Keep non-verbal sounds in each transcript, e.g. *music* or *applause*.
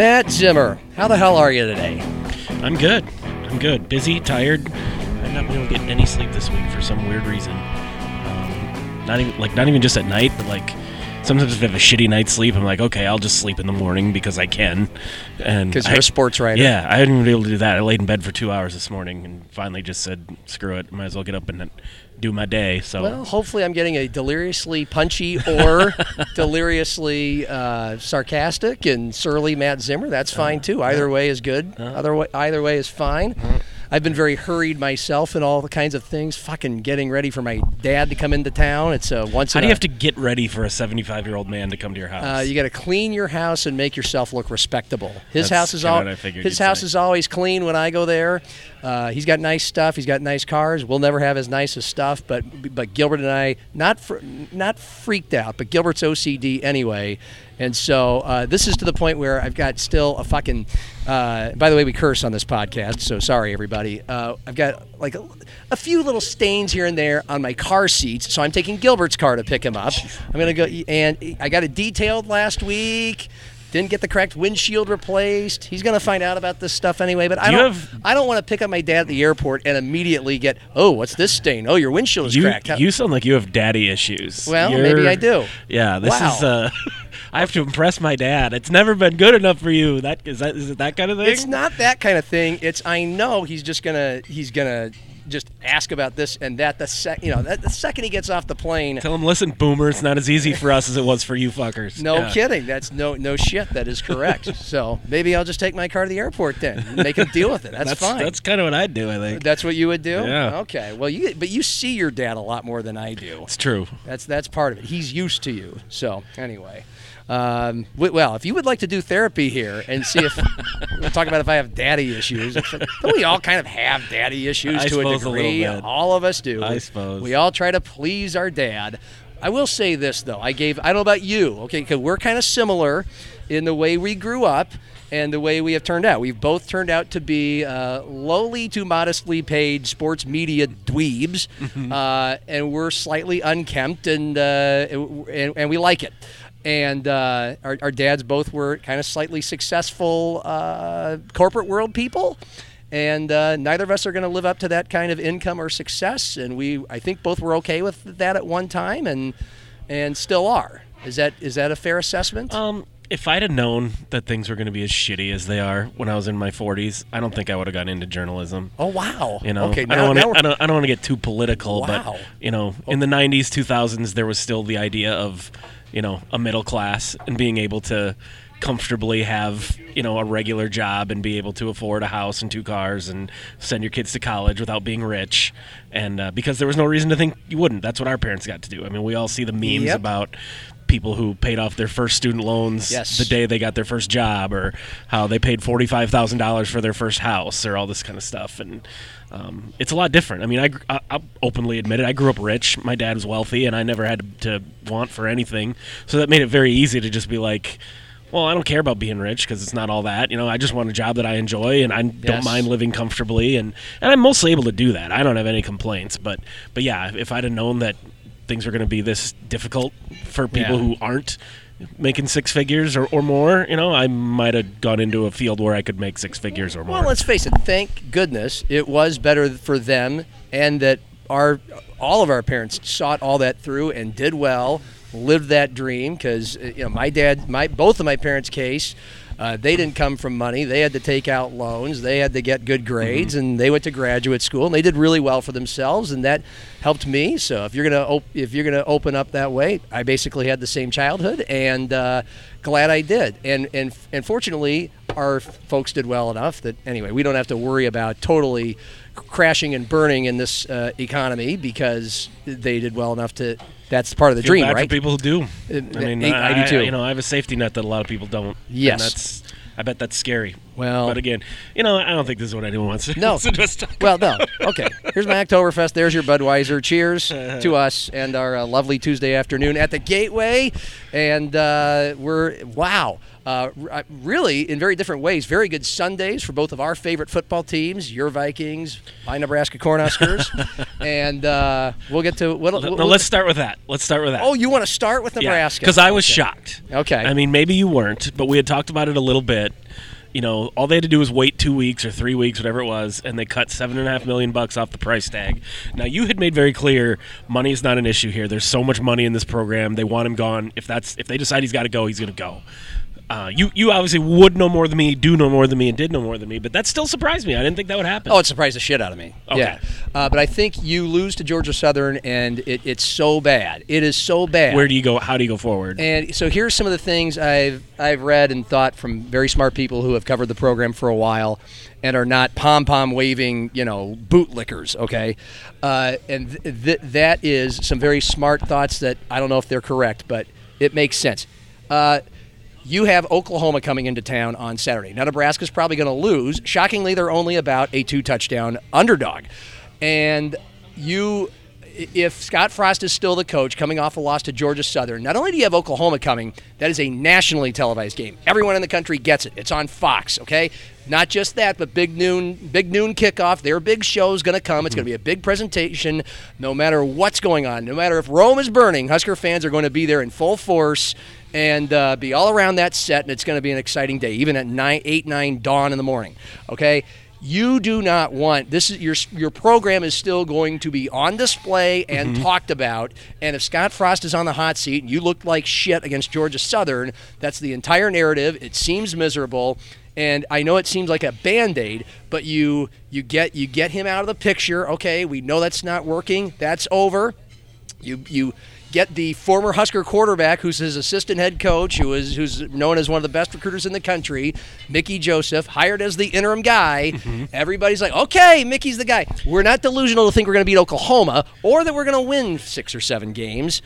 Matt Zimmer, how the hell are you today? I'm good. I'm good. Busy, tired. I've not been able to get any sleep this week for some weird reason. Um, not even like not even just at night, but like sometimes if I have a shitty night's sleep, I'm like, okay, I'll just sleep in the morning because I can. And Because you're I- a sports writer. Yeah, I hadn't been able to do that. I laid in bed for two hours this morning and finally just said, screw it, might as well get up and do my day. So Well, hopefully I'm getting a deliriously punchy or *laughs* deliriously uh, sarcastic and surly Matt Zimmer. That's uh, fine too. Either way is good. Uh-huh. Other way, either way is fine. Uh-huh. I've been very hurried myself and all the kinds of things. Fucking getting ready for my dad to come into town. It's a once. how in do a- you have to get ready for a 75 year old man to come to your house? Uh, you got to clean your house and make yourself look respectable. His That's house is all. His house say. is always clean when I go there. Uh, he's got nice stuff. He's got nice cars. We'll never have as nice as stuff, but but Gilbert and I not fr- not freaked out, but Gilbert's OCD anyway. And so uh, this is to the point where I've got still a fucking. Uh, by the way, we curse on this podcast, so sorry everybody. Uh, I've got like a, a few little stains here and there on my car seats, so I'm taking Gilbert's car to pick him up. I'm gonna go, and I got it detailed last week. Didn't get the correct windshield replaced. He's gonna find out about this stuff anyway. But I you don't. have- I don't want to pick up my dad at the airport and immediately get, oh, what's this stain? Oh, your windshield is you, cracked. How- you sound like you have daddy issues. Well, You're- maybe I do. Yeah, this Wow. is. Uh, *laughs* I have to impress my dad. It's never been good enough for you. That is that is it that kind of thing? It's not that kind of thing. It's I know he's just gonna he's gonna just ask about this and that. The sec, you know, that, the second he gets off the plane. Tell him, listen, boomer. It's not as easy for us as it was for you fuckers. No Yeah. kidding. That's no no shit. That is correct. *laughs* so maybe I'll just take my car to the airport then. and Make him deal with it. That's, That's fine. That's kind of what I'd do. I think That's what you would do. Yeah. Okay. Well, you but you see your dad a lot more than I do. it's true. That's that's part of it. He's used to you. So anyway, um, well, if you would like to do therapy here and see if *laughs* we'll talk about if I have daddy issues, don't we all kind of have daddy issues I to a a degree? bit. all of us do. I suppose. we all try to please our dad. I will say this though. I gave. I don't know about you. Okay, because we're kind of similar in the way we grew up. And the way we have turned out, we've both turned out to be uh, lowly to modestly paid sports media dweebs, Mm-hmm. uh, and we're slightly unkempt, and, uh, and and we like it. And uh, our, our dads both were kind of slightly successful uh, corporate world people, and uh, neither of us are going to live up to that kind of income or success. And we, I think, both were okay with that at one time, and and still are. Is that is that a fair assessment? Um, if I'd have known that things were going to be as shitty as they are when I was in my 40s, I don't think I would have gotten into journalism. oh wow! You know, okay, I now, don't wanna, I don't, I don't want to get too political, Wow. but you know, in the '90s, 2000s, there was still the idea of, you know, a middle class and being able to comfortably have you know a regular job and be able to afford a house and two cars and send your kids to college without being rich. And uh, because there was no reason to think you wouldn't. That's what our parents got to do. I mean we all see the memes Yep. about people who paid off their first student loans Yes. the day they got their first job or how they paid $45,000 for their first house or all this kind of stuff and um, it's a lot different. I mean, I, I I'll openly admit it. I grew up rich. My dad was wealthy, and I never had to, to want for anything. So that made it very easy to just be like, well, I don't care about being rich because it's not all that. You know, I just want a job that I enjoy, and I Yes. don't mind living comfortably, and, and I'm mostly able to do that. I don't have any complaints. But but yeah, if I'd have known that things are going to be this difficult for people Yeah. who aren't making six figures or, or more, you know, I might have gone into a field where I could make six figures or more. Well, let's face it. Thank goodness it was better for them, and that our all of our parents sought all that through and did well, lived that dream. Because you know, my dad, my both of my parents' case. Uh, they didn't come from money. They had to take out loans. They had to get good grades, and they went to graduate school, and they did really well for themselves, and that helped me. So if you're gonna op- if you're gonna open up that way, I basically had the same childhood, and uh, glad I did. And and and fortunately, our folks did well enough that anyway, we don't have to worry about totally crashing and burning in this uh, economy because they did well enough to. That's part of the Feel dream, right? people who do. Uh, I mean, I- I do too. You know, I have a safety net that a lot of people don't. and Yes. that's. I bet that's scary. Well- but again, you know, I don't think this is what anyone wants to, No. *laughs* to Well, no. Okay. Here's my Oktoberfest. There's your Budweiser. Cheers to *laughs* us and our uh, lovely Tuesday afternoon at the Gateway. And uh, we're, wow. Uh, uh, really, in very different ways, very good Sundays for both of our favorite football teams, your Vikings, my Nebraska Cornhuskers. *laughs* and uh, we'll get to. What, No, let's start with that. Let's start with that. Oh, you want to start with Nebraska? Because I was Okay. shocked. Okay. I mean, maybe you weren't, but we had talked about it a little bit. You know, all they had to do was wait two weeks or three weeks, whatever it was, and they cut seven and a half million bucks off the price tag. Now, you had made very clear money is not an issue here. There's so much money in this program. They want him gone. If that's if they decide he's got to go, he's going to go. Uh, you you obviously would know more than me, do know more than me, and did know more than me, but that still surprised me. I didn't think that would happen. Oh, it surprised the shit out of me. Okay. Yeah. Uh, but I think you lose to Georgia Southern, and it, it's so bad. It is so bad. Where do you go? How do you go forward? And so here's some of the things I've I've read and thought from very smart people who have covered the program for a while, and are not pom pom waving, you know, bootlickers. Okay, uh, and th- th- that is some very smart thoughts that I don't know if they're correct, but it makes sense. You have Oklahoma coming into town on Saturday. Now Nebraska's probably going to lose. Shockingly, they're only about a two touchdown underdog, and you if Scott Frost is still the coach coming off a loss to Georgia Southern, not only do you have Oklahoma coming, that is a nationally televised game. Everyone in the country gets it. It's on Fox, okay? Not just that, but big noon, big noon kickoff. Their big show is going to come. It's going to be a big presentation, no matter what's going on. No matter if Rome is burning, Husker fans are going to be there in full force and uh, be all around that set, and it's going to be an exciting day, even at nine, eight, nine dawn in the morning. Okay, you do not want this. Is your your program is still going to be on display and talked about. And if Scott Frost is on the hot seat and you look like shit against Georgia Southern, that's the entire narrative. It seems miserable. And I know it seems like a band-aid, but you you get you get him out of the picture. Okay, we know that's not working. That's over. You you get the former Husker quarterback, who's his assistant head coach, who is who's known as one of the best recruiters in the country, Mickey Joseph, hired as the interim guy. Mm-hmm. Everybody's like, okay, Mickey's the guy. We're not delusional to think we're going to beat Oklahoma or that we're going to win six or seven games,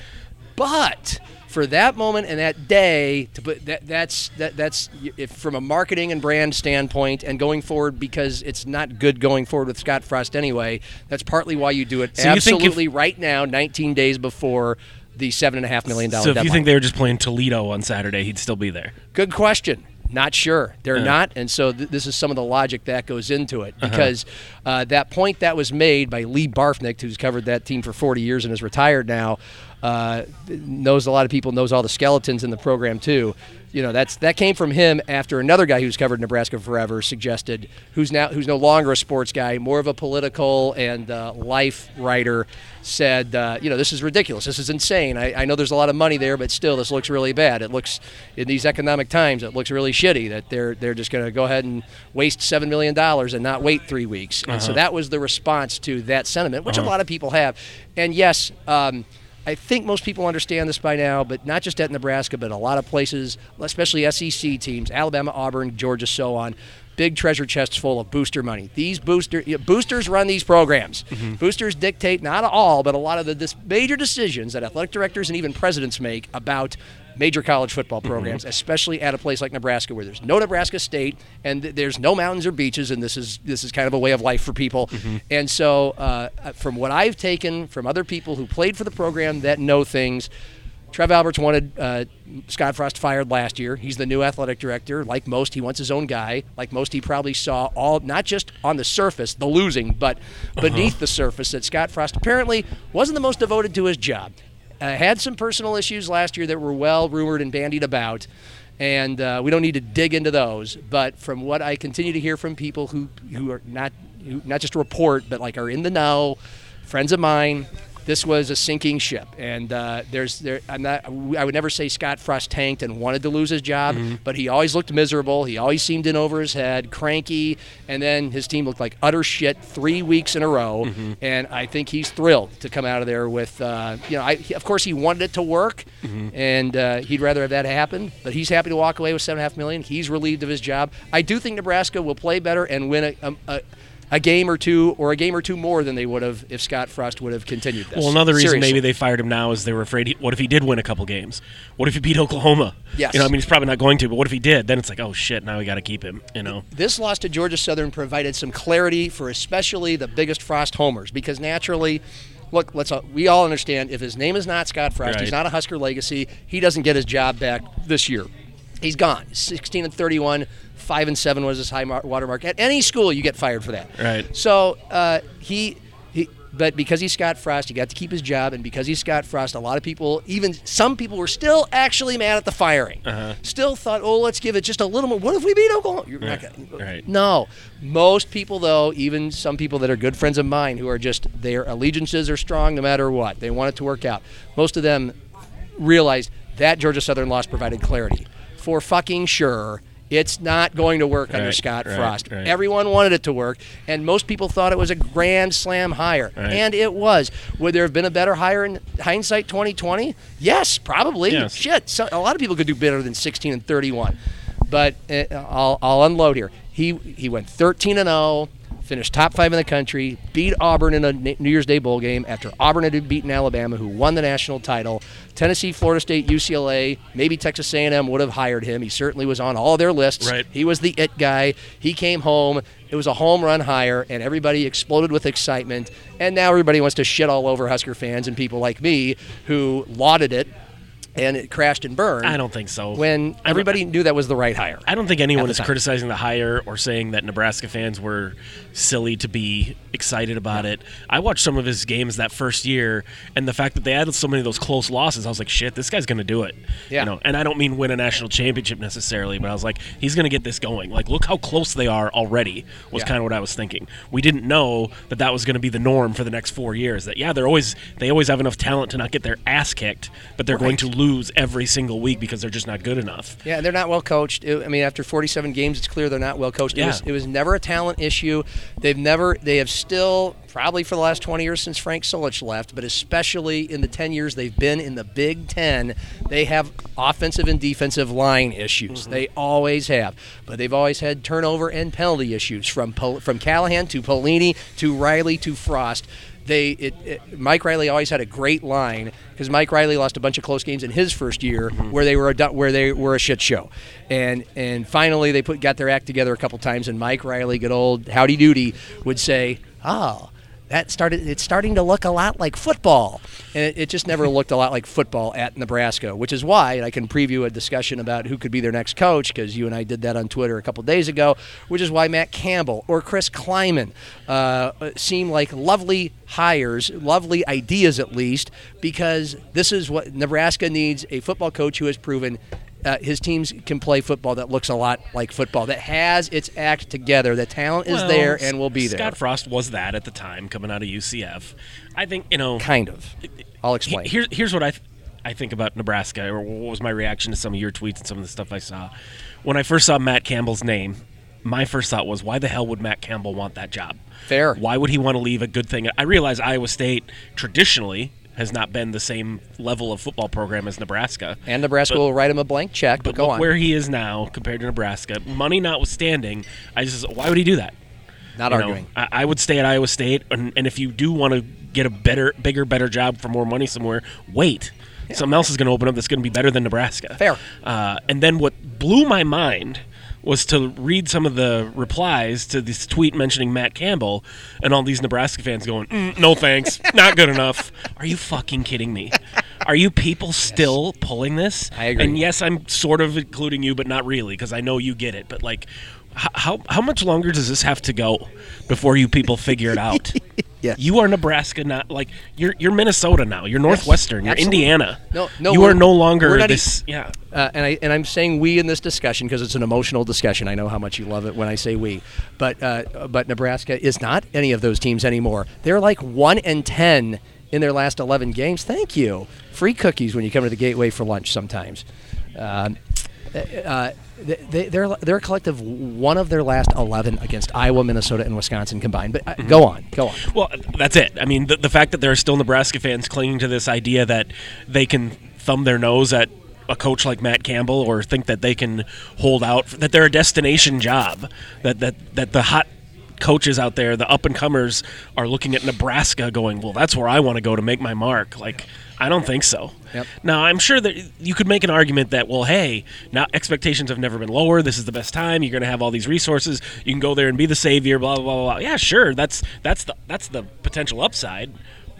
but for that moment and that day to put that that's that that's if from a marketing and brand standpoint and going forward because it's not good going forward with Scott Frost anyway. That's partly why you do it So think if- absolutely right now, 19 days before the seven and a half million dollar so if deadline. you think they were just playing Toledo on Saturday, he'd still be there. Good question. Not sure. They're not, and so th- this is some of the logic that goes into it Uh-huh. because uh, that point that was made by Lee Barfknecht, who's covered that team for 40 years and is retired now, uh, knows a lot of people, knows all the skeletons in the program too. You know, that's that came from him after another guy who's covered Nebraska forever suggested, who's now who's no longer a sports guy, more of a political and uh, life writer, said, uh, you know, this is ridiculous. This is insane. I, I know there's a lot of money there, but still, this looks really bad. It looks in these economic times, it looks really shitty that they're they're just going to go ahead and waste seven million dollars and not wait three weeks. And so that was the response to that sentiment, which a lot of people have. And yes. Um, I think most people understand this by now, but not just at Nebraska, but a lot of places, especially SEC teams, Alabama, Auburn, Georgia, so on. Big treasure chests full of booster money. These booster boosters run these programs. Mm-hmm. Boosters dictate not all, but a lot of the dis- major decisions that athletic directors and even presidents make about major college football mm-hmm. programs, especially at a place like Nebraska, where there's no Nebraska State and th- there's no mountains or beaches, and this is this is kind of a way of life for people. Mm-hmm. And so, uh, from what I've taken from other people who played for the program that know things. Trev Alberts wanted uh, Scott Frost fired last year. He's the new athletic director. Like most, he wants his own guy. Like most, he probably saw all, not just on the surface, the losing, but beneath the surface, that Scott Frost apparently wasn't the most devoted to his job. Uh, had some personal issues last year that were well rumored and bandied about, and uh, we don't need to dig into those. But from what I continue to hear from people who who are not who, not just report, but like are in the know, friends of mine, this was a sinking ship, and uh, there's there. I'm not. I would never say Scott Frost tanked and wanted to lose his job, but he always looked miserable. He always seemed in over his head, cranky, and then his team looked like utter shit three weeks in a row. And I think he's thrilled to come out of there with, uh, you know, I, of course he wanted it to work, and uh, he'd rather have that happen. But he's happy to walk away with seven and a half million. He's relieved of his job. I do think Nebraska will play better and win a. a, a a game or two or a game or two more than they would have if Scott Frost would have continued this. Well, another reason Seriously. maybe they fired him now is they were afraid. He, what if he did win a couple games? What if he beat Oklahoma? Yes. You know, I mean, he's probably not going to, but what if he did? Then it's like, oh shit, now we got to keep him. You know. This loss to Georgia Southern provided some clarity for especially the biggest Frost homers because naturally, look, let's all, we all understand if his name is not Scott Frost, he's not a Husker legacy. He doesn't get his job back this year. He's gone. 16 and 31, five and seven was his high mar- watermark. At any school, you get fired for that. Right. So uh, he he. But because he's Scott Frost, he got to keep his job, and because he's Scott Frost, a lot of people, even some people, were still actually mad at the firing. Uh-huh. Still thought, oh, let's give it just a little more. What if we beat Oklahoma? You're not Right. gonna- Right. no. Most people, though, even some people that are good friends of mine who are just, their allegiances are strong no matter what. They want it to work out. Most of them realized that Georgia Southern loss provided clarity. For fucking sure, it's not going to work under Scott right, Frost. right. Everyone wanted it to work, and most people thought it was a grand slam hire. Right. And it was. Would there have been a better hire in hindsight 2020? Yes, probably. Yes. Shit, so, a lot of people could do better than 16 and 31. But uh, I'll, I'll unload here. He he went 13 and 0, finished top five in the country, beat Auburn in a New Year's Day bowl game after Auburn had beaten Alabama, who won the national title. Tennessee, Florida State, UCLA, maybe Texas A&M would have hired him. He certainly was on all their lists. Right. He was the it guy. He came home. It was a home run hire, and everybody exploded with excitement. And now everybody wants to shit all over Husker fans and people like me who lauded it, and it crashed and burned. I don't think so. When I- everybody knew that was the right hire. I don't think anyone is time. criticizing the hire or saying that Nebraska fans were silly to be excited about it. I watched some of his games that first year, and the fact that they added so many of those close losses, I was like, shit, this guy's going to do it. Yeah. You know, and I don't mean win a national championship necessarily, but I was like, he's going to get this going. Like, look how close they are already. Was Yeah. kind of what I was thinking. We didn't know that that was going to be the norm for the next four years. That yeah, they're always they always have enough talent to not get their ass kicked, but they're going to lose every single week because they're just not good enough. Yeah, they're not well coached. I mean, after 47 games, it's clear they're not well coached. It, was, it was never a talent issue. They've never, they have still, probably for the last 20 years since Frank Solich left, but especially in the 10 years they've been in the Big Ten, they have offensive and defensive line issues. Mm-hmm. They always have. But they've always had turnover and penalty issues from from Callahan to Pelini to Riley to Frost. They it, it, Mike Riley always had a great line because Mike Riley lost a bunch of close games in his first year mm-hmm. where they were a where they were a shit show, and and finally they put got their act together a couple times and Mike Riley, good old howdy doody, would say, "Oh, that started it's starting to look a lot like football," and it, it just never looked a lot like football at Nebraska, which is why I can preview a discussion about who could be their next coach because you and I did that on Twitter a couple days ago, which is why Matt Campbell or Chris Klieman uh, seem like lovely hires, lovely ideas at least, because this is what Nebraska needs a football coach who has proven. Uh, his teams can play football that looks a lot like football, that has its act together. The talent is Well, there and will be there. Scott. Frost was that at the time coming out of UCF. I think you know. Kind of. I'll explain. Here, here's what I, th- I think about Nebraska, or what was my reaction to some of your tweets and some of the stuff I saw. When I first saw Matt Campbell's name, my first thought was, why the hell would Matt Campbell want that job? Fair. Why would he want to leave a good thing? I realize Iowa State traditionally has not been the same level of football program as Nebraska. and Nebraska will write him a blank check, but, But go on. where he is now compared to Nebraska, money notwithstanding, I just why would he do that? Not You know, arguing. I, I would stay at Iowa State, and, and if you do want to get a better, bigger, better job for more money somewhere, wait. Something else is going to open up that's going to be better than Nebraska. Fair. Uh, and then what blew my mind was to read some of the replies to this tweet mentioning Matt Campbell, and all these Nebraska fans going, mm, "No thanks, *laughs* not good enough." Are you fucking kidding me? Are you people still pulling this? I agree. And yes, I'm sort of including you, but not really, because I know you get it. But like, how how much longer does this have to go before you people figure it out? *laughs* Yes. You are Nebraska, not like you're you're Minnesota now. You're Northwestern. you're absolutely. Indiana. No, no, you we're- no longer not e- this. yeah. uh, and I and I'm saying we in this discussion because it's an emotional discussion. I know how much you love it when I say we, but uh, but Nebraska is not any of those teams anymore. They're like one and ten in their last eleven games. Thank you. Free cookies when you come to the Gateway for lunch sometimes. Um, uh, they, they're they're a collective one of their last eleven against Iowa, Minnesota, and Wisconsin combined. But uh, go on, go on. Well, that's it. I mean, the, the fact that there are still Nebraska fans clinging to this idea that they can thumb their nose at a coach like Matt Campbell or think that they can hold out, that they're a destination job, that that, that the hot coaches out there, the up and comers, are looking at Nebraska, going, "Well, that's where I want to go to make my mark." Like, I don't think so. Yep. Now, I'm sure that you could make an argument that, well, hey, now expectations have never been lower. This is the best time. You're going to have all these resources. You can go there and be the savior. Blah blah blah blah. Yeah, sure. That's that's the that's the potential upside.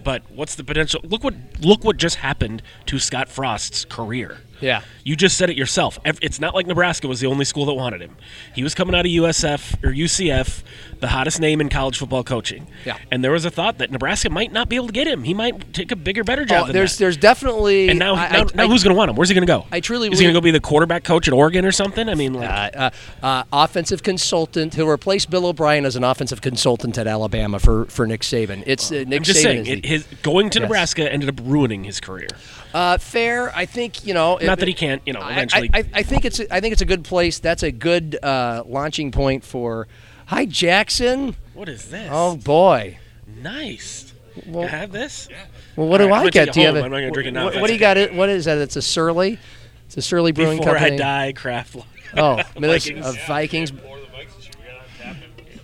But what's the potential? Look what look what just happened to Scott Frost's career. Yeah. You just said it yourself. It's not like Nebraska was the only school that wanted him. He was coming out of USF or UCF, the hottest name in college football coaching. Yeah. And there was a thought that Nebraska might not be able to get him. He might take a bigger, better job Oh, than there's that. there's definitely and now, I- now, I- now I- who's going to want him? Where's he going to go? I truly is he going to go be the quarterback coach at Oregon or something? I mean, like, uh, uh, uh, offensive consultant. He'll replace Bill O'Brien as an offensive consultant at Alabama for, for Nick Saban. It's uh, Nick I'm just Saban saying, it, his going to Yes. Nebraska ended up ruining his career. uh, fair. I think you know. Not that he can't, you know, I- eventually. I, I, I think it's a, I think it's a good place. That's a good uh, launching point for. Hi Jackson. what is this? Oh boy. nice. Well- Can I have this? Well, what All do right, I'm I gonna get? Do you have home. a- I'm not gonna drink it now. What, what do you got? It. What is that? It's a Surly. It's a Surly Brewing Before Company. I die, craft. *laughs* Oh, *laughs* Minnes- Vikings. uh, Vikings.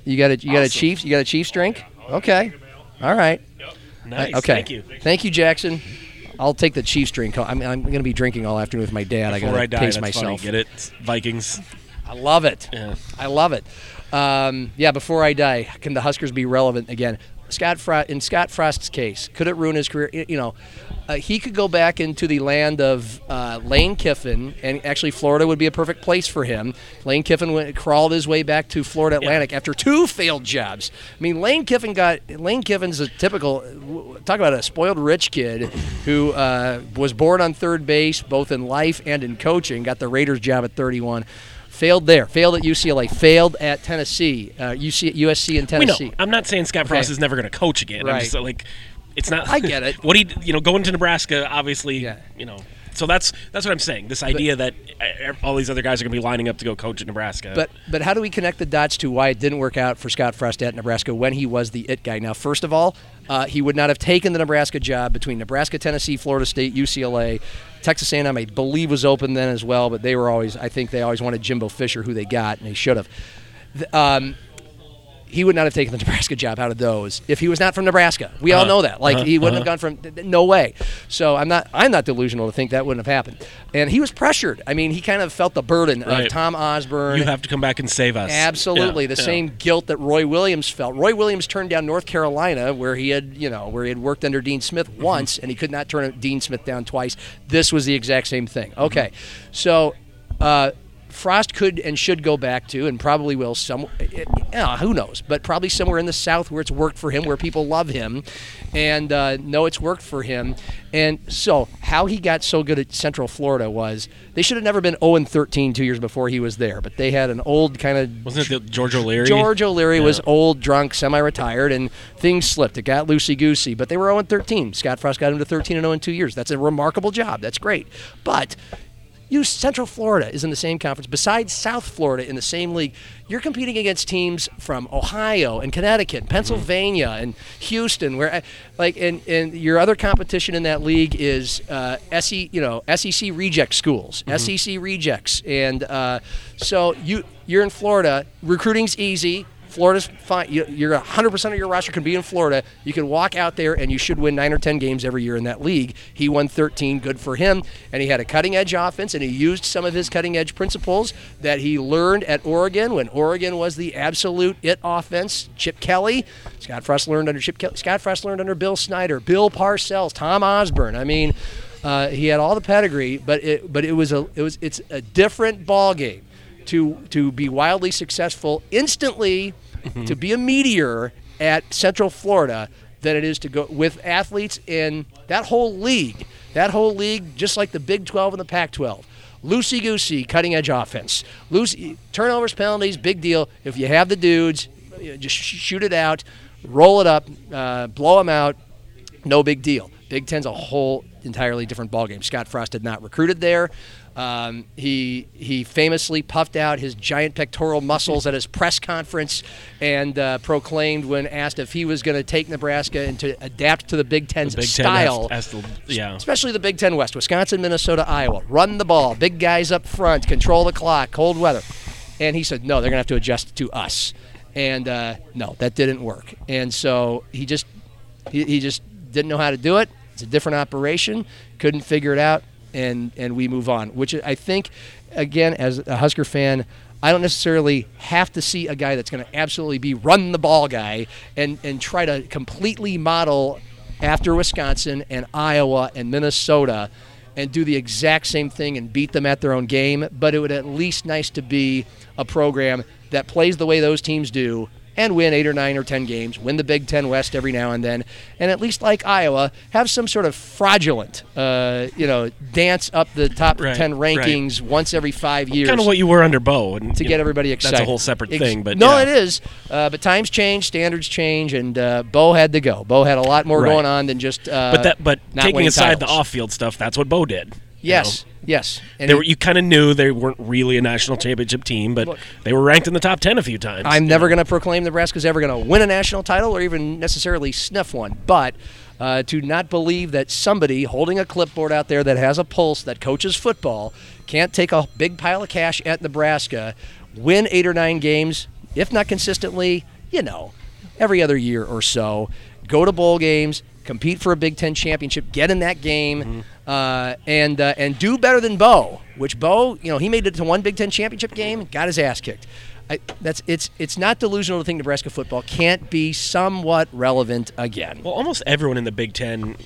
You got a you got a Chiefs you got a Chiefs drink? Okay. All right. Nice. Uh, okay. Thank you. Thank you, Jackson. I'll take the Chiefs drink. I'm, I'm going to be drinking all afternoon with my dad. I got to die, pace myself. funny. Get it? Vikings. I love it. Yeah. I love it. Um, yeah, before I die, can the Huskers be relevant again? Scott Frost, in Scott Frost's case, could it ruin his career? You know, uh, he could go back into the land of uh, Lane Kiffin, and actually Florida would be a perfect place for him. Lane Kiffin went, crawled his way back to Florida Atlantic after two failed jobs. I mean, Lane Kiffin got Lane Kiffin's a typical talk about a spoiled rich kid who uh, was born on third base, both in life and in coaching. Got the Raiders job at 31. Failed there. Failed at UCLA. Failed at Tennessee. Uh, UC, USC and We know. Tennessee. I'm not saying Scott Frost Okay. is never going to coach again. I'm Right. just uh, like, it's not. I get it. *laughs* what he, you know, going to Nebraska, obviously, Yeah. you know. So that's that's what I'm saying. This idea that uh, all these other guys are going to be lining up to go coach at Nebraska. But but how do we connect the dots to why it didn't work out for Scott Frost at Nebraska when he was the it guy? Now, first of all, uh, he would not have taken the Nebraska job between Nebraska, Tennessee, Florida State, UCLA, Texas A&M. I believe was open then as well, but they were always I think they always wanted Jimbo Fisher, who they got, and they should have. The- Um, he would not have taken the *laughs* Nebraska job out of those if he was not from Nebraska. We all Uh-huh. know that. Like Uh-huh. he wouldn't have Uh-huh. gone from no way. So I'm not I'm not delusional to think that wouldn't have happened. And he was pressured. I mean, he kind of felt the burden Right. of Tom Osborne. you have to come back and save us. Absolutely, Yeah, the yeah. same guilt that Roy Williams felt. Roy Williams turned down North Carolina, where he had, you know, where he had worked under Dean Smith Mm-hmm. once, and he could not turn Dean Smith down twice. This was the exact same thing. Mm-hmm. Okay, so uh, Frost could and should go back to, and probably will. Some, yeah, who knows? But probably somewhere in the South where it's worked for him, where people love him, and uh, know it's worked for him. And so, how he got so good at Central Florida was they should have never been 0 13 two years before he was there, but they had an old kind of Wasn't it the George O'Leary? George O'Leary was old, drunk, semi-retired, and things slipped. It got loosey goosey, but they were 0 13. Scott Frost got him to 13 and 0 in two years. That's a remarkable job. That's great. But you Central Florida is in the same conference. Besides South Florida in the same league, you're competing against teams from Ohio and Connecticut, and Pennsylvania, and Houston. Where like and and your other competition in that league is uh, SE, you know SEC reject schools, SEC rejects, and uh, so you you're in Florida. Recruiting's easy. Florida's fine. You- You're 100% of your roster can be in Florida. You can walk out there and you should win nine or 10 games every year in that league. He won 13, good for him. And he had a cutting edge offense and he used some of his cutting edge principles that he learned at Oregon when Oregon was the absolute it offense. Chip Kelly, Scott Frost learned under Chip Kelly. Scott Frost learned under Bill Snyder, Bill Parcells, Tom Osborne. I mean, uh, he had all the pedigree, but it, but it was a it was it's a different ball game to to be wildly successful instantly to be a meteor at Central Florida than it is to go with athletes in that whole league. That whole league, just like the Big 12 and the Pac 12. Loosey goosey, cutting edge offense. Loose turnovers, penalties, big deal. If you have the dudes, just shoot it out, roll it up, uh, blow them out. No big deal. Big Ten's a whole entirely different ballgame. Scott Frost had not recruited there. Um, he he famously puffed out his giant pectoral muscles at his press conference and uh, proclaimed when asked if he was going to take Nebraska and to adapt to the Big Ten's Big Ten style to- yeah. especially the Big Ten West, Wisconsin, Minnesota, Iowa. Run the ball, big guys up front, control the clock, cold weather. And he said, no, they're going to have to adjust to us. and uh, no, that didn't work. And so he just he, he just didn't know how to do it. It's a different operation. Couldn't figure it out, and and we move on. Which I think, again, as a Husker fan. I don't necessarily have to see a guy that's going to absolutely be run the ball guy and, and try to completely model after Wisconsin and Iowa and Minnesota and do the exact same thing and beat them at their own game. But it would at least nice to be a program that plays the way those teams do and win eight or nine or ten games, win the Big Ten West every now and then, and at least like Iowa, have some sort of fraudulent, uh, you know, dance up the top Right, ten right. rankings once every five years Kind of what you were under Bo. And, to get know, everybody excited. That's a whole separate Ex- thing. But no, yeah. it is. Uh, but times change, standards change, and uh, Bo had to go. Bo had a lot more Right. going on than just. Uh, But that, but taking aside the off-field stuff, that's what Bo did. Yes, know? Yes. And They were, you kind of knew they weren't really a national championship team, but Look. they were ranked in the top ten a few times. I'm never going to proclaim Nebraska's ever going to win a national title or even necessarily sniff one. But uh, to not believe that somebody holding a clipboard out there that has a pulse that coaches football can't take a big pile of cash at Nebraska, win eight or nine games, if not consistently, you know, every other year or so, go to bowl games, compete for a Big Ten championship, get in that game, uh, and uh, and do better than Bo. Which Bo, you know, he made it to one Big Ten championship game, got his ass kicked. I, that's it's it's not delusional to think Nebraska football can't be somewhat relevant again. Well, almost everyone in the Big Ten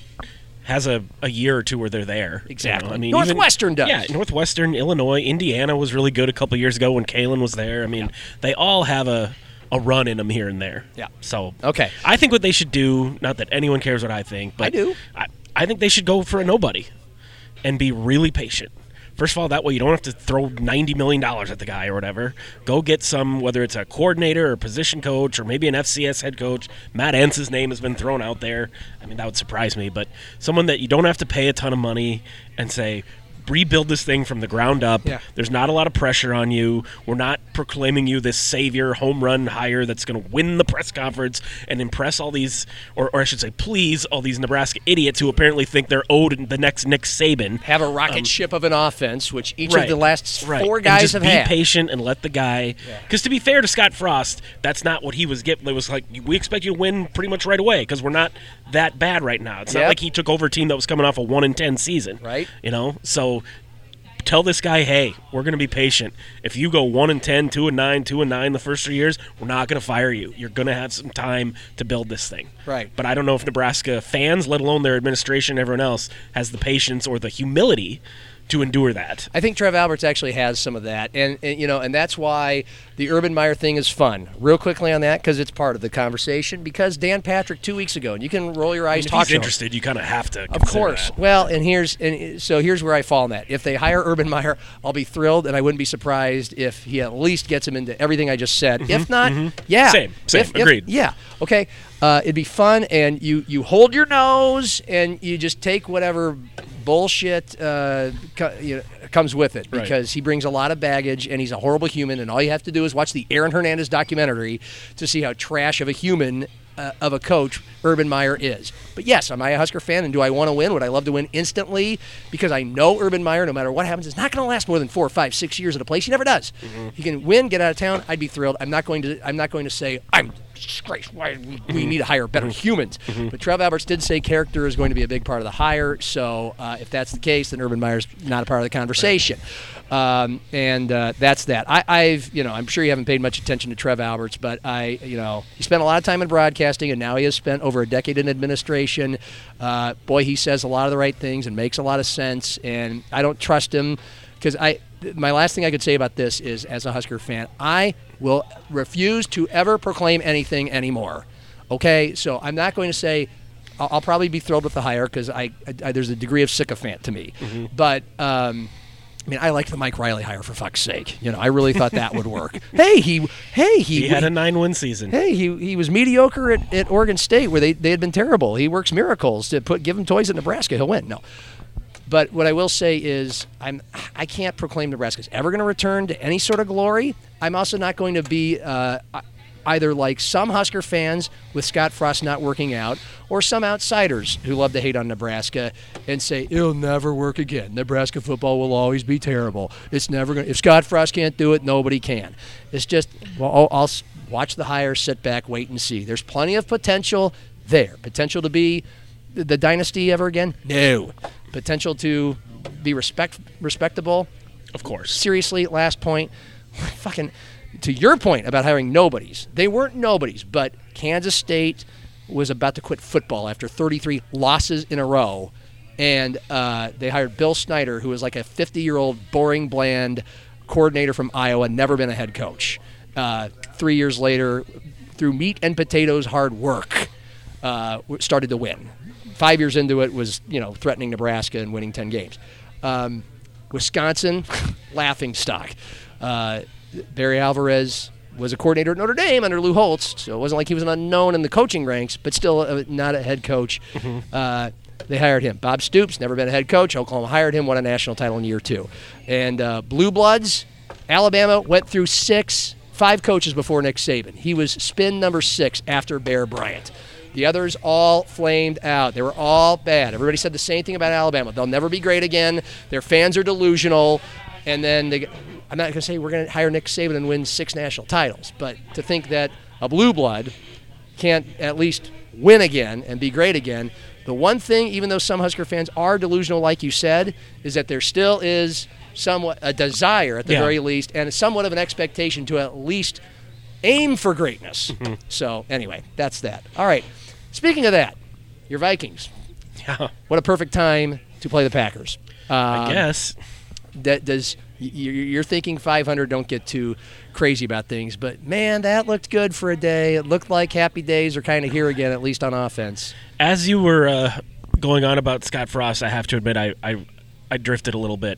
has a, a year or two where they're there. you know? Exactly. I mean, Northwestern even, does. Yeah, Northwestern, Illinois, Indiana was really good a couple years ago when Kalen was there. I mean, they all have a, a run in them here and there. Yeah. So Okay. I think what they should do. Not that anyone cares what I think, but I do. I, I think they should go for a nobody, and be really patient. First of all, that way you don't have to throw ninety million dollars at the guy or whatever. Go get some, whether it's a coordinator or position coach or maybe an FCS head coach. Matt Entz's name has been thrown out there. I mean, that would surprise me, but someone that you don't have to pay a ton of money and say, rebuild this thing from the ground up. Yeah. There's not a lot of pressure on you. We're not proclaiming you this savior home run hire that's going to win the press conference and impress all these, or, or I should say, please all these Nebraska idiots who apparently think they're owed the next Nick Saban. Have a rocket ship of an offense, which each of the last Um, right. four guys just have be had. patient and let the guy. Because to be fair to Scott Frost, that's not what he was given. It was like we expect you to win pretty much right away because we're not that bad right now. It's Yep. not like he took over a team that was coming off a one in ten season. Right. You know, so. Tell this guy, hey, we're going to be patient. If you go one and 10, 2 and 9, 2 and 9 the first three years, we're not going to fire you. You're going to have some time to build this thing. Right. But I don't know if Nebraska fans, let alone their administration, everyone else, has the patience or the humility to endure that. I think Trev Alberts actually has some of that, and, and you know, and that's why the Urban Meyer thing is fun. Real quickly on that, because it's part of the conversation. Because Dan Patrick two weeks ago, and you can roll your eyes. if talk he's to him. interested, you kind of have to. Of course. Well, and here's and so here's where I fall on that. If they hire Urban Meyer, I'll be thrilled, and I wouldn't be surprised if he at least gets him into everything I just said. if not, yeah, Mm-hmm, Same, same, If- if- agreed. yeah, okay. Uh, it'd be fun, and you you hold your nose, and you just take whatever bullshit uh, co- you know, comes with it Right. because he brings a lot of baggage, and he's a horrible human. And all you have to do is watch the Aaron Hernandez documentary to see how trash of a human uh, of a coach Urban Meyer is. But yes, am I a Husker fan and do I want to win? Would I love to win instantly? Because I know Urban Meyer, no matter what happens, is not going to last more than four, five, six years at a place. He never does. He can win, get out of town. I'd be thrilled. I'm not going to. I'm not going to say I'm disgraced. Why we, we need to hire better humans. But Trev Alberts did say character is going to be a big part of the hire. So uh, if that's the case, then Urban Meyer's not a part of the conversation. Um, and uh, that's that. I, I've, you know, I'm sure you haven't paid much attention to Trev Alberts, but I, you know, he spent a lot of time in broadcasting, and now he has spent over a decade in administration. Uh, boy, he says a lot of the right things and makes a lot of sense. And I don't trust him because I. My last thing I could say about this is, as a Husker fan, I will refuse to ever proclaim anything anymore. Okay, so I'm not going to say I'll, I'll probably be thrilled with the hire because I, I, there's a degree of sycophant to me, but. Um, I mean, I like the Mike Riley hire for fuck's sake. You know, I really thought that would work. *laughs* hey, he, hey, he, He had a nine-win season. hey, he, he was mediocre at, at Oregon State where they, they had been terrible. He works miracles to put give him toys at Nebraska. He'll win. No. But what I will say is I'm I can't proclaim Nebraska's ever going to return to any sort of glory. I'm also not going to be uh, either like some Husker fans with Scott Frost not working out, or some outsiders who love to hate on Nebraska and say it'll never work again. Nebraska football will always be terrible. It's never going. If Scott Frost can't do it, nobody can. It's just well, I'll, watch the hire, sit back, wait and see. There's plenty of potential there. Potential to be the, dynasty ever again? No. Potential to be respect respectable? Of course. Seriously, last point. *laughs* Fucking to your point about hiring nobodies. They weren't nobodies, but Kansas State was about to quit football after 33 losses in a row. And uh, they hired Bill Snyder, who was like a 50 year old, boring, bland coordinator from Iowa, never been a head coach. Uh, three years later, through meat and potatoes hard work, uh, started to win. Five years into it, was you know threatening Nebraska and winning 10 games. Um, Wisconsin, *laughs* laughing stock. Uh, Barry Alvarez was a coordinator at Notre Dame under Lou Holtz, so it wasn't like he was an unknown in the coaching ranks, but still uh, not a head coach. Uh, they hired him. Bob Stoops, never been a head coach. Oklahoma hired him, won a national title in year two. And uh, Blue Bloods, Alabama went through six, five coaches before Nick Saban. He was spin number six after Bear Bryant. The others all flamed out. They were all bad. Everybody said the same thing about Alabama. They'll never be great again. Their fans are delusional. And then they, I'm not going to say we're going to hire Nick Saban and win six national titles, but to think that a blue blood can't at least win again and be great again. The one thing, even though some Husker fans are delusional, like you said, is that there still is somewhat a desire, at the Yeah. very least, and somewhat of an expectation to at least aim for greatness. Mm-hmm. So, anyway, that's that. All right. Speaking of that, your Vikings. Yeah. What a perfect time to play the Packers. I Um, guess. that does you're thinking 500 don't get too crazy about things but man that looked good for a day it looked like happy days are kind of here again at least on offense As you were uh, going on about Scott Frost, I have to admit I I, I drifted a little bit.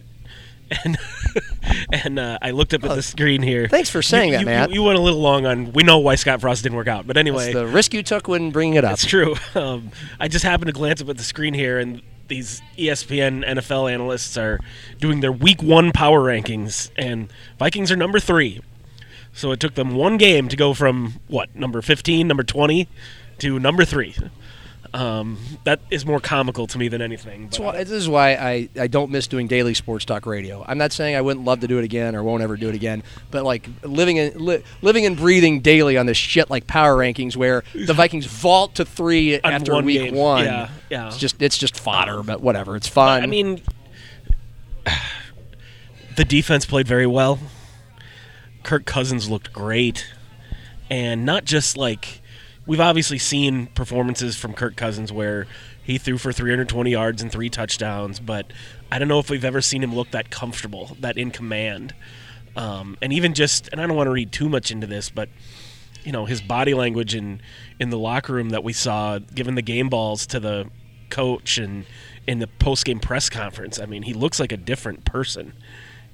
And *laughs* and uh, I looked up at the screen here. Oh, thanks for saying You- that, you, Matt. You, you went a little long on. We know why Scott Frost didn't work out, but anyway, It's the risk you took when bringing it up It's true. *laughs* Um, I just happened to glance up at the screen here, and these ESPN NFL analysts are doing their Week One power rankings, and Vikings are number three. So it took them one game to go from what number fifteen, number twenty, to number three. Um, that is more comical to me than anything. That's but- why- this is why I, I don't miss doing daily sports talk radio. I'm not saying I wouldn't love to do it again or won't ever do it again, but like living in li, living and breathing daily on this shit like power rankings where the *laughs* Vikings vault to three On after one week game. one. Yeah, yeah. It's just it's just fodder, but whatever. It's fun. I mean, the defense played very well. Kirk Cousins looked great. And not just like we've obviously seen performances from Kirk Cousins where he threw for 320 yards and three touchdowns, but I don't know if we've ever seen him look that comfortable, that in command. Um, and even just, and I don't want to read too much into this, but you know his body language in in the locker room that we saw, giving the game balls to the coach and in the post game press conference. I mean, he looks like a different person,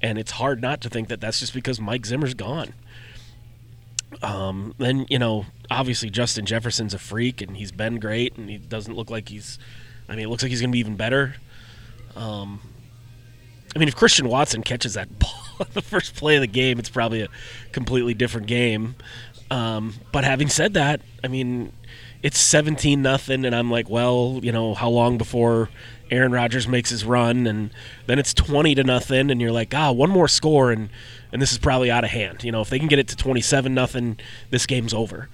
and it's hard not to think that that's just because Mike Zimmer's gone. Um, then you know, obviously Justin Jefferson's a freak, and he's been great, and he doesn't look like he's. I mean, it looks like he's going to be even better. Um, I mean, if Christian Watson catches that *laughs* ball on the first play of the game, it's probably a completely different game. Um, but having said that, I mean, it's seventeen nothing, and I'm like, well, you know, how long before Aaron Rodgers makes his run, and then it's twenty to nothing, and you're like, ah, one more score, and and this is probably out of hand. You know, if they can get it to twenty seven nothing, this game's over.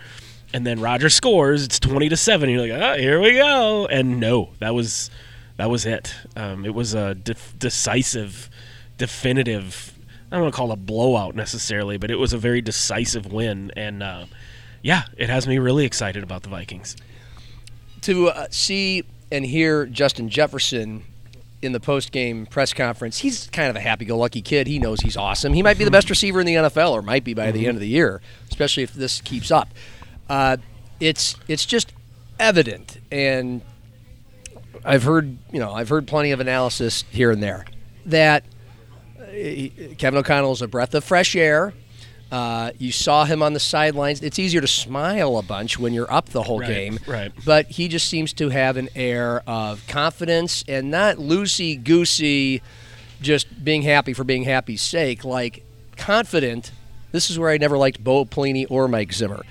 And then Rodgers scores, it's twenty to seven. You're like, ah, here we go, and no, that was that was it. Um, it was a def- decisive, definitive. I don't want to call it a blowout necessarily, but it was a very decisive win, and uh, yeah, it has me really excited about the Vikings. to uh, see and hear Justin Jefferson in the post-game press conference, he's kind of a happy-go-lucky kid. He knows he's awesome. He might be the best receiver in the NFL, or might be by the end of the year, especially if this keeps up. Uh, it's it's just evident, and I've heard you know I've heard plenty of analysis here and there that uh, Kevin O'Connell is a breath of fresh air. Uh, you saw him on the sidelines. It's easier to smile a bunch when you're up the whole Right, game. right. But he just seems to have an air of confidence and not loosey goosey, just being happy for being happy's sake. Like confident. This is where I never liked Bo Pelini or Mike Zimmer.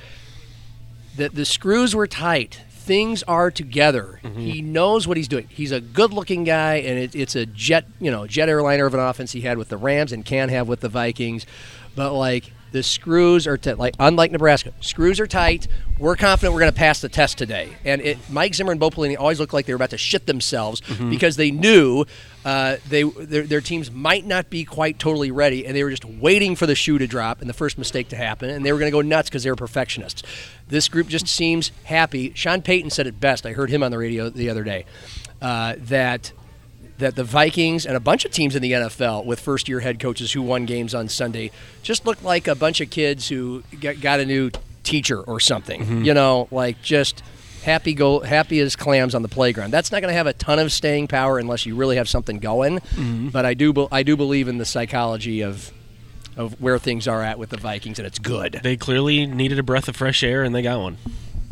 The, the screws were tight. Things are together. He knows what he's doing. He's a good-looking guy, and it, it's a jet, you know, jet airliner of an offense he had with the Rams and can have with the Vikings. But like, The screws are tight. Like unlike Nebraska, screws are tight. We're confident we're going to pass the test today. And it, Mike Zimmer and Bo Pelini always looked like they were about to shit themselves because they knew uh, they their, their teams might not be quite totally ready, and they were just waiting for the shoe to drop and the first mistake to happen, and they were going to go nuts because they were perfectionists. This group just seems happy. Sean Payton said it best. I heard him on the radio the other day uh, that that the Vikings and a bunch of teams in the NFL with first year head coaches who won games on Sunday just looked like a bunch of kids who got, a new teacher or something. Mm-hmm. You know, like just happy go happy as clams on the playground. That's not going to have a ton of staying power unless you really have something going. Mm-hmm. But I do I do believe in the psychology of of where things are at with the Vikings and it's good. They clearly needed a breath of fresh air, and they got one.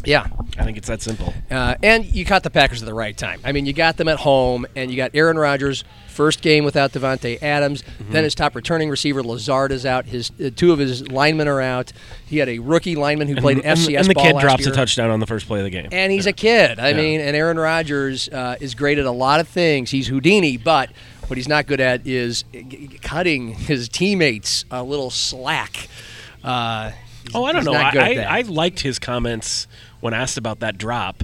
Yeah. I think it's that simple. Uh, and you caught the Packers at the right time. I mean, you got them at home, and you got Aaron Rodgers, first game without Davante Adams. Mm-hmm. Then his top returning receiver Lazard is out. His uh, two of his linemen are out. He had a rookie lineman who played and, FCS and the kid drops year. a touchdown on the first play of the game. And he's a kid. I Yeah. mean, and Aaron Rodgers uh, is great at a lot of things. He's Houdini, but what he's not good at is g- cutting his teammates a little slack. Uh, Oh, I don't know. I, I. I liked his comments when asked about that drop.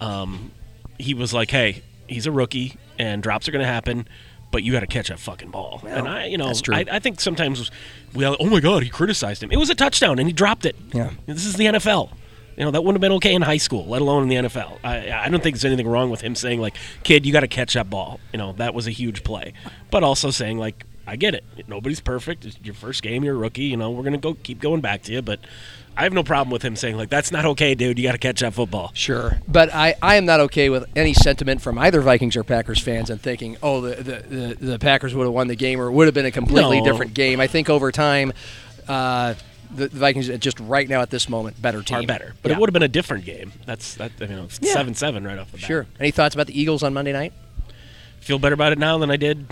Um, he was like, "Hey, he's a rookie, and drops are going to happen, but you got to catch that fucking ball." and I, you know. I, I think sometimes we, all, oh my god, he criticized him. It was a touchdown, and he dropped it. Yeah. this is the NFL. You know that wouldn't have been okay in high school, let alone in the NFL. I, I don't think there's anything wrong with him saying like, "Kid, you got to catch that ball." You know that was a huge play, but also saying like, "I get it. Nobody's perfect. It's your first game. You're a rookie. You know we're gonna go keep going back to you." But I have no problem with him saying like, "That's not okay, dude. You got to catch that football." Sure, but I, I am not okay with any sentiment from either Vikings or Packers fans and thinking, oh, the the, the, the Packers would have won the game or it would have been a completely No. different game. I think over time, uh, the, Vikings are just right now at this moment better team Are better, but Yeah. it would have been a different game. That's that. You know, it's Yeah. seven seven right off the bat. Sure. Any thoughts about the Eagles on Monday night? Feel better about it now than I did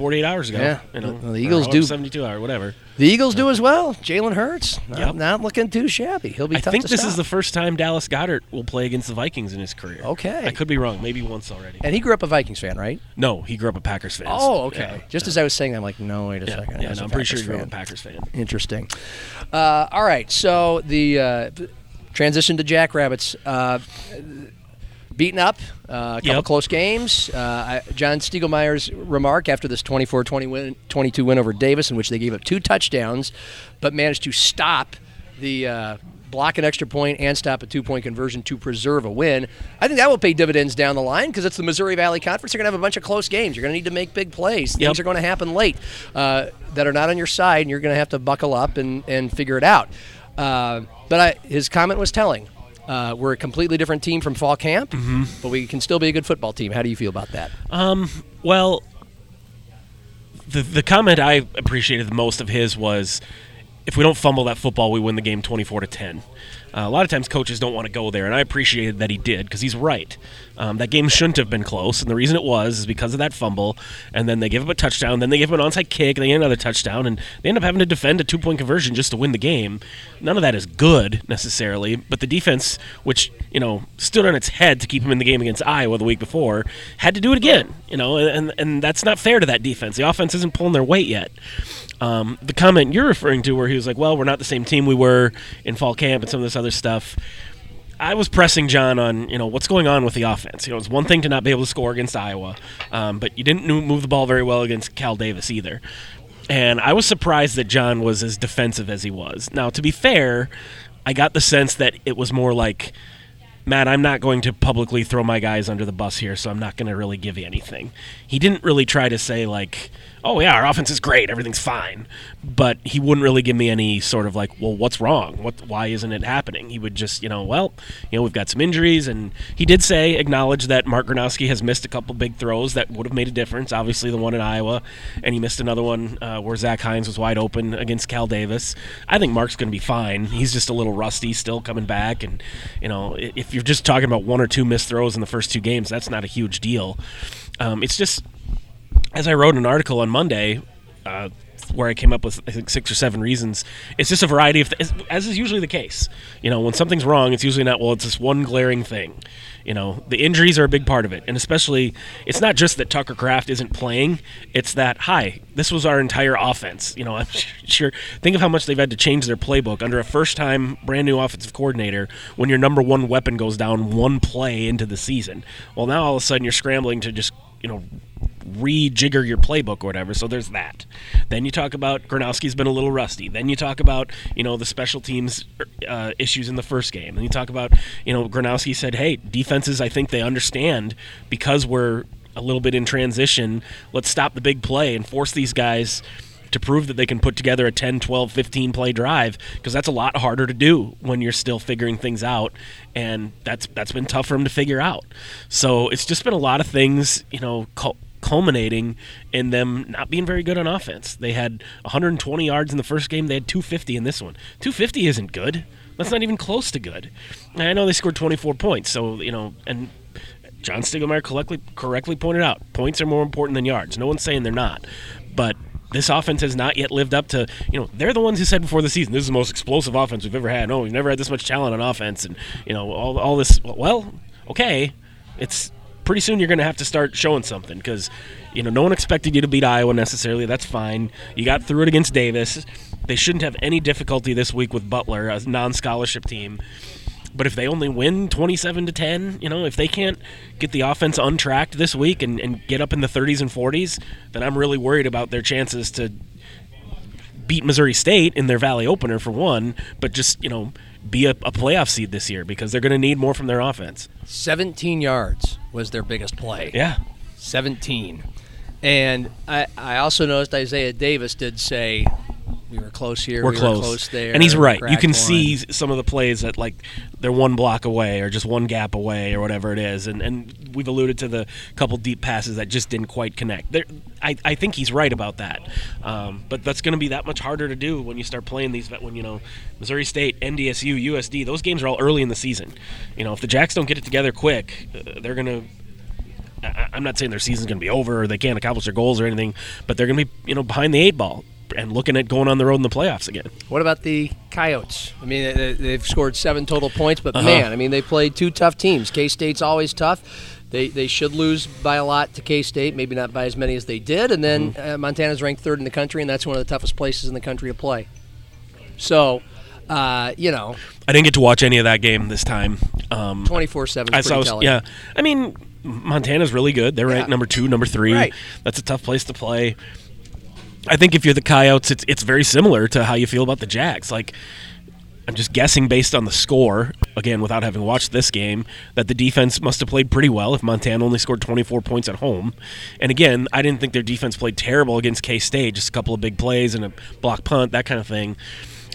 48 hours ago. Yeah. You know, Well, the Eagles do- 72 hour, whatever. The Eagles do as well. Jalen Hurts, not, Yep. not looking too shabby. He'll be I think this stop. is the first time Dallas Goedert will play against the Vikings in his career. Okay. I could be wrong. Maybe once already. and he grew up a Vikings fan, right? No, he grew up a Packers fan. Oh, okay. Yeah. Just as I was saying, I'm like, no, wait a second. yeah, no, I'm pretty sure he grew up a Packers fan. Interesting. Uh, all right, so the uh, transition to Jackrabbits. Uh, beaten up, uh, a couple Yep. close games. Uh, I, John Stiegelmeier's remark after this 24-20 win, 22 win over Davis, in which they gave up two touchdowns, but managed to stop the uh, block an extra point and stop a two-point conversion to preserve a win. I think that will pay dividends down the line because it's the Missouri Valley Conference. They're going to have a bunch of close games. You're going to need to make big plays. Things are going to happen late uh, that are not on your side, and you're going to have to buckle up and, and figure it out. Uh, but I, his comment was telling. Uh, we're a completely different team from fall camp, but we can still be a good football team. How do you feel about that? Well, the the comment I appreciated the most of his was, if we don't fumble that football, we win the game twenty four to ten. Uh, a lot of times coaches don't want to go there, and I appreciated that he did because he's right. Um, that game shouldn't have been close, and the reason it was is because of that fumble. And then they give up a touchdown, then they give up an onside kick, and they get another touchdown, and they end up having to defend a two point conversion just to win the game. None of that is good necessarily, but the defense, which you know stood on its head to keep him in the game against Iowa the week before, had to do it again. You know, and and that's not fair to that defense. The offense isn't pulling their weight yet. Um, the comment you're referring to, where he was like, "Well, we're not the same team we were in fall camp," and some of this other stuff. I was pressing John on, you know, what's going on with the offense. You know, it's one thing to not be able to score against Iowa, um, but you didn't move the ball very well against Cal Davis either. And I was surprised that John was as defensive as he was. Now, to be fair, I got the sense that it was more like, Matt, I'm not going to publicly throw my guys under the bus here, so I'm not going to really give you anything. He didn't really try to say, like, oh, yeah, our offense is great, everything's fine. But he wouldn't really give me any sort of like, well, what's wrong? What, why isn't it happening? He would just, you know, well, you know, we've got some injuries. And he did say, acknowledge that Mark Gronowski has missed a couple big throws that would have made a difference. Obviously, the one in Iowa, and he missed another one uh, where Zach Heins was wide open against Cal Davis. I think Mark's going to be fine. He's just a little rusty, still coming back. And, you know, if you're just talking about one or two missed throws in the first two games, that's not a huge deal. Um, it's just, as I wrote an article on Monday, uh, where I came up with I think six or seven reasons. It's just a variety of, th- as is usually the case. You know, when something's wrong, it's usually not well. It's this one glaring thing. You know, the injuries are a big part of it, and especially it's not just that Tucker Kraft isn't playing. It's that hi, this was our entire offense. You know, *laughs* I'm sure. Think of how much they've had to change their playbook under a first-time, brand new offensive coordinator. When your number one weapon goes down one play into the season, well, now all of a sudden you're scrambling to just you know rejigger your playbook or whatever. So there's that. Then you talk about Gronowski's been a little rusty. Then you talk about you know the special teams uh, issues in the first game. Then you talk about you know Gronowski said, hey, defenses I think they understand because we're a little bit in transition. Let's stop the big play and force these guys to prove that they can put together a 10, 12, 15 play drive because that's a lot harder to do when you're still figuring things out and that's that's been tough for them to figure out. So it's just been a lot of things, you know, culminating in them not being very good on offense. They had 120 yards in the first game, they had 250 in this one. 250 isn't good. That's not even close to good. I know they scored 24 points, so, you know, and John Stiegelmeier correctly, correctly pointed out points are more important than yards. No one's saying they're not. But this offense has not yet lived up to, you know, they're the ones who said before the season, this is the most explosive offense we've ever had. No, we've never had this much talent on offense. And, you know, all, all this, well, okay. It's pretty soon you're going to have to start showing something because, you know, no one expected you to beat Iowa necessarily. That's fine. You got through it against Davis. They shouldn't have any difficulty this week with Butler, a non scholarship team. But if they only win 27 to 10, you know, if they can't get the offense untracked this week and, and get up in the 30s and 40s, then I'm really worried about their chances to beat Missouri State in their Valley opener for one, but just, you know, be a, a playoff seed this year because they're going to need more from their offense. 17 yards was their biggest play. Yeah. 17. And I, I also noticed Isaiah Davis did say we were close here. We're, we close. Were close there. And he's right. You can one. see some of the plays that like they're one block away or just one gap away or whatever it is. And and we've alluded to the couple deep passes that just didn't quite connect. There, I, I think he's right about that. Um, but that's going to be that much harder to do when you start playing these. When you know Missouri State, NDSU, USD, those games are all early in the season. You know if the Jacks don't get it together quick, uh, they're going to I'm not saying their season's going to be over or they can't accomplish their goals or anything, but they're going to be, you know, behind the eight ball and looking at going on the road in the playoffs again. What about the Coyotes? I mean, they've scored seven total points, but uh-huh. man, I mean, they played two tough teams. K State's always tough. They, they should lose by a lot to K State, maybe not by as many as they did. And then mm-hmm. uh, Montana's ranked third in the country, and that's one of the toughest places in the country to play. So, uh, you know, I didn't get to watch any of that game this time. Um, Twenty four seven. I saw. Yeah, I mean, Montana's really good. They're yeah. ranked number two, number three. Right. That's a tough place to play. I think if you're the Coyotes, it's it's very similar to how you feel about the Jacks. Like I'm just guessing based on the score, again without having watched this game, that the defense must have played pretty well if Montana only scored 24 points at home. And again, I didn't think their defense played terrible against K State, just a couple of big plays and a block punt, that kind of thing.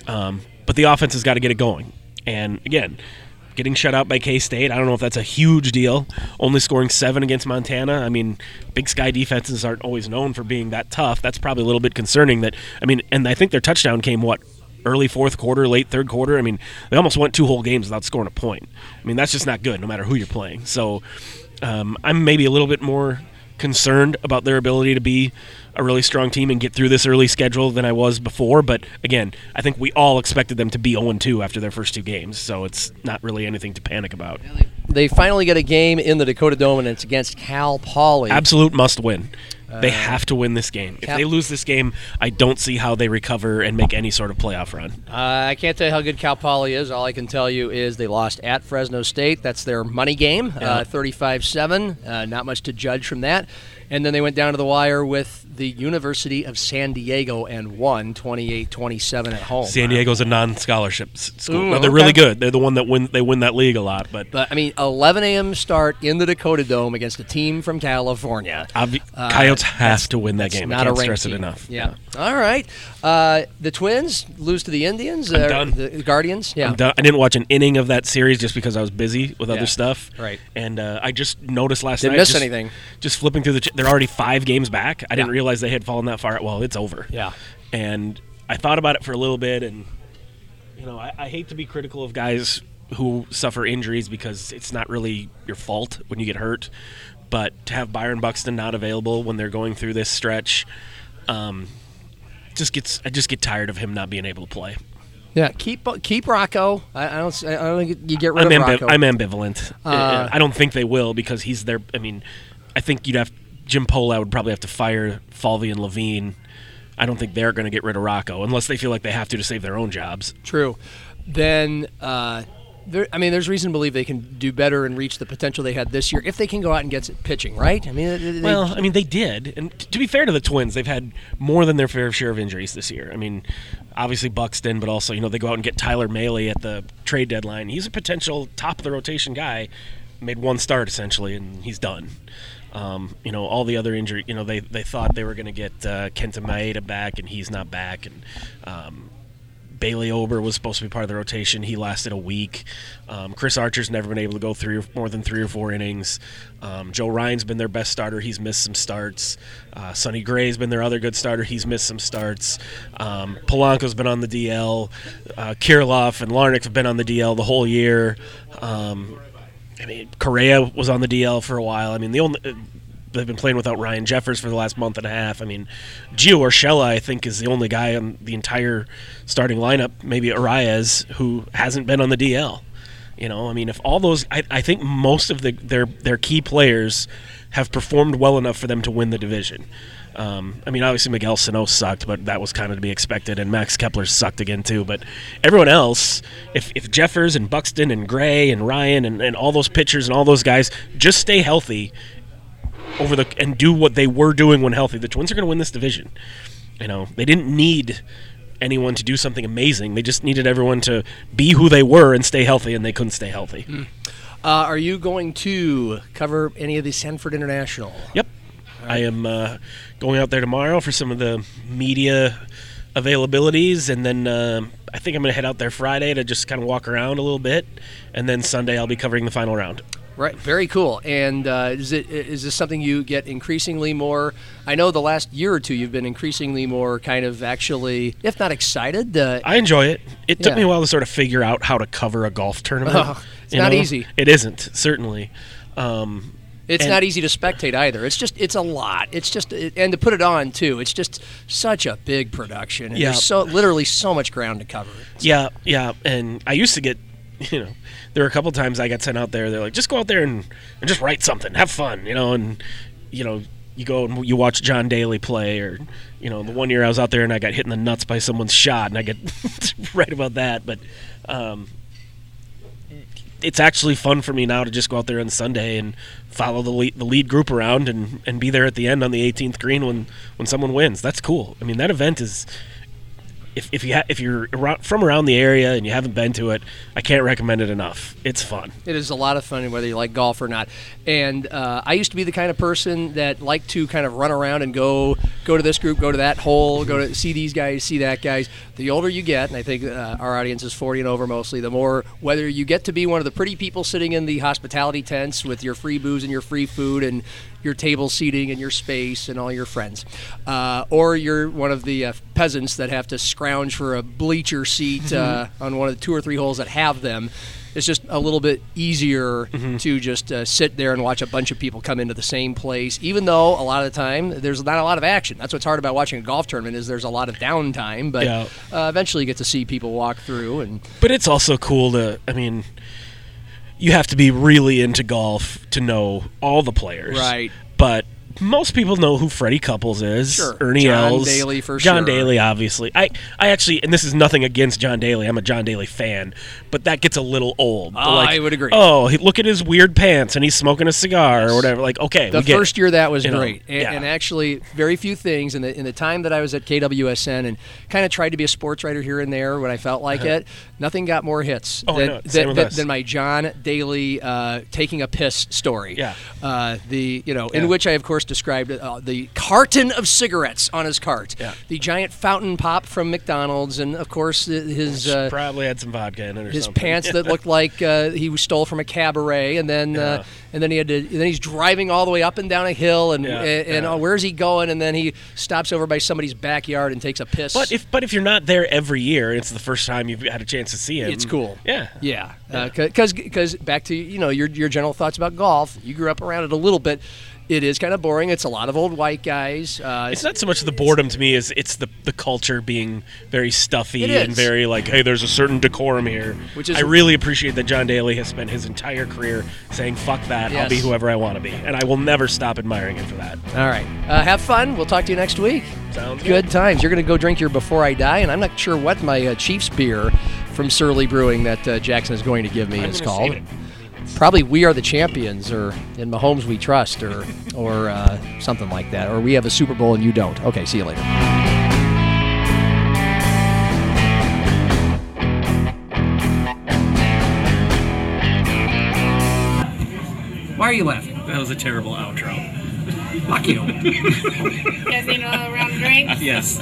Um, but the offense has got to get it going. And again, getting shut out by K State. I don't know if that's a huge deal. Only scoring seven against Montana. I mean, Big Sky defenses aren't always known for being that tough. That's probably a little bit concerning. That I mean, and I think their touchdown came what early fourth quarter, late third quarter. I mean, they almost went two whole games without scoring a point. I mean, that's just not good, no matter who you're playing. So um, I'm maybe a little bit more concerned about their ability to be a really strong team and get through this early schedule than I was before. But again, I think we all expected them to be 0 2 after their first two games, so it's not really anything to panic about. They finally get a game in the Dakota Dome, and it's against Cal Poly. Absolute must win. They have to win this game. If they lose this game, I don't see how they recover and make any sort of playoff run. Uh, I can't tell you how good Cal Poly is. All I can tell you is they lost at Fresno State. That's their money game, uh, 35 uh, 7. Uh, not much to judge from that. And then they went down to the wire with the University of San Diego and won 28-27 at home. San Diego's a non-scholarship school. Ooh, no, they're okay. really good. They're the one that win. They win that league a lot. But but I mean, 11 a.m. start in the Dakota Dome against a team from California. Obvi- uh, Coyotes have to win that game. Not I can't a stress team. it enough. Yeah. yeah. All right. Uh, the Twins lose to the Indians. I'm uh, done. The Guardians. Yeah. I'm done. I didn't watch an inning of that series just because I was busy with yeah. other stuff. Right. And uh, I just noticed last didn't night. Didn't miss just, anything. Just flipping through the. Ch- they're already five games back. I yeah. didn't realize they had fallen that far. Well, it's over. Yeah. And I thought about it for a little bit, and you know, I, I hate to be critical of guys who suffer injuries because it's not really your fault when you get hurt. But to have Byron Buxton not available when they're going through this stretch, um, just gets I just get tired of him not being able to play. Yeah, keep keep Rocco. I, I don't. I don't think you get rid I'm, of ambi- Rocco. I'm ambivalent. Uh, I don't think they will because he's their. I mean, I think you'd have Jim Pohlad would probably have to fire Falvey and Levine. I don't think they're going to get rid of Rocco unless they feel like they have to to save their own jobs. True. Then, uh, there, I mean, there's reason to believe they can do better and reach the potential they had this year if they can go out and get pitching, right? I mean, they, Well, I mean, they did, and t- to be fair to the Twins, they've had more than their fair share of injuries this year. I mean, obviously Buxton, but also you know they go out and get Tyler Mahle at the trade deadline. He's a potential top of the rotation guy. Made one start essentially, and he's done. Um, you know, all the other injury. You know, they they thought they were going to get uh, Kenta Maeda back, and he's not back, and. Um, Bailey Ober was supposed to be part of the rotation. He lasted a week. Um, Chris Archer's never been able to go three or more than three or four innings. Um, Joe Ryan's been their best starter. He's missed some starts. Uh, Sonny Gray's been their other good starter. He's missed some starts. Um, Polanco's been on the DL. Uh, Kirilloff and Larnach have been on the DL the whole year. I mean, Correa was on the DL for a while. I mean, the only they've been playing without Ryan Jeffers for the last month and a half. I mean, Gio Urshela, I think, is the only guy on the entire starting lineup, maybe Arraez, who hasn't been on the DL. You know, I mean, if all those, I, I think most of the their their key players have performed well enough for them to win the division. Um, I mean, obviously Miguel Sano sucked, but that was kind of to be expected, and Max Kepler sucked again too. But everyone else, if, if Jeffers and Buxton and Gray and Ryan and, and all those pitchers and all those guys just stay healthy over the and do what they were doing when healthy, the Twins are going to win this division. You know, they didn't need anyone to do something amazing. They just needed everyone to be who they were and stay healthy, and they couldn't stay healthy. uh, are you going to cover any of the Sanford International? Yep. I am uh, going out there tomorrow for some of the media availabilities, and then uh, I think I'm going to head out there Friday to just kind of walk around a little bit, and then Sunday I'll be covering the final round. Right, very cool. And uh, is it is this something you get increasingly more? I know the last year or two you've been increasingly more kind of actually, if not excited. Uh, I enjoy it. It took Yeah. me a while to sort of figure out how to cover a golf tournament. Oh, *laughs* it's you not know? easy. It isn't certainly. Um, it's and- not easy to spectate either. It's just it's a lot. It's just and to put it on too. It's just such a big production. And Yeah. There's so literally so much ground to cover. Yeah, yeah. And I used to get, you know, there were a couple times I got sent out there. They're like, just go out there and, and just write something, have fun, you know. And you know, you go and you watch John Daly play, or you know, the one year I was out there and I got hit in the nuts by someone's shot, and I get *laughs* write about that. But um, it's actually fun for me now to just go out there on Sunday and follow the lead, the lead group around and, and be there at the end on the 18th green when, when someone wins. That's cool. I mean, that event is if, if you ha- if you're around, from around the area and you haven't been to it, I can't recommend it enough. It's fun. It is a lot of fun, whether you like golf or not. And uh, I used to be the kind of person that liked to kind of run around and go go to this group, go to that hole, go to see these guys, see that guys. The older you get, and I think uh, our audience is 40 and over mostly, the more whether you get to be one of the pretty people sitting in the hospitality tents with your free booze and your free food and your table seating and your space and all your friends, uh, or you're one of the uh, peasants that have to scrounge for a bleacher seat uh, on one of the two or three holes that have them. It's just a little bit easier to just uh, sit there and watch a bunch of people come into the same place, even though a lot of the time there's not a lot of action. That's what's hard about watching a golf tournament is there's a lot of downtime, but Yeah. uh, eventually you get to see people walk through and But it's also cool to. I mean, you have to be really into golf to know all the players, Right. But most people know who Freddie Couples is. Sure. Ernie John Els. Daly for John sure. Daly, obviously. I, I actually, and this is nothing against John Daly. I'm a John Daly fan, but that gets a little old. The, Oh, I would agree. Oh, he, look at his weird pants, and he's smoking a cigar or whatever. Like, okay, The first it. year that was You great, and, yeah. and actually very few things in the in the time that I was at KWSN and kind of tried to be a sports writer here and there when I felt like it. Nothing got more hits Uh-huh. Oh, than, than, than, than my John Daly uh, taking a piss story. Yeah. uh, the you know Yeah. in which I of course described uh, the carton of cigarettes on his cart, Yeah. the giant fountain pop from McDonald's, and of course uh, his. Uh, Probably had some vodka in it or his something. pants that *laughs* looked like uh, he was stole from a cabaret, and then uh, Yeah. and then he had to. Then he's driving all the way up and down a hill, and Yeah, and, yeah. uh, where's he going? And then he stops over by somebody's backyard and takes a piss. But if but if you're not there every year, and it's the first time you've had a chance to see him. It's cool. Yeah. yeah, because because back to you know your your general thoughts about golf. You grew up around it a little bit. It is kind of boring. It's a lot of old white guys. Uh, It's not so much the boredom to me as it's the the culture being very stuffy and very like, hey, there's a certain decorum here. Which is- I really appreciate that John Daly has spent his entire career saying, "Fuck that, I'll be whoever I want to be," and I will never stop admiring him for that. all right. Uh, have fun. We'll talk to you next week. Sounds Good good times. You're going to go drink your Before I Die, and I'm not sure what my uh, Chiefs beer from Surly Brewing that uh, Jackson is going to give me I'm is gonna called. Save it. Probably We Are the Champions, or In Mahomes We Trust, or or uh, something like that. Or We Have a Super Bowl and You Don't. Okay, see you later. Why are you laughing? That was a terrible outro. Fuck you. *laughs* You guys need a little round drink? Yes.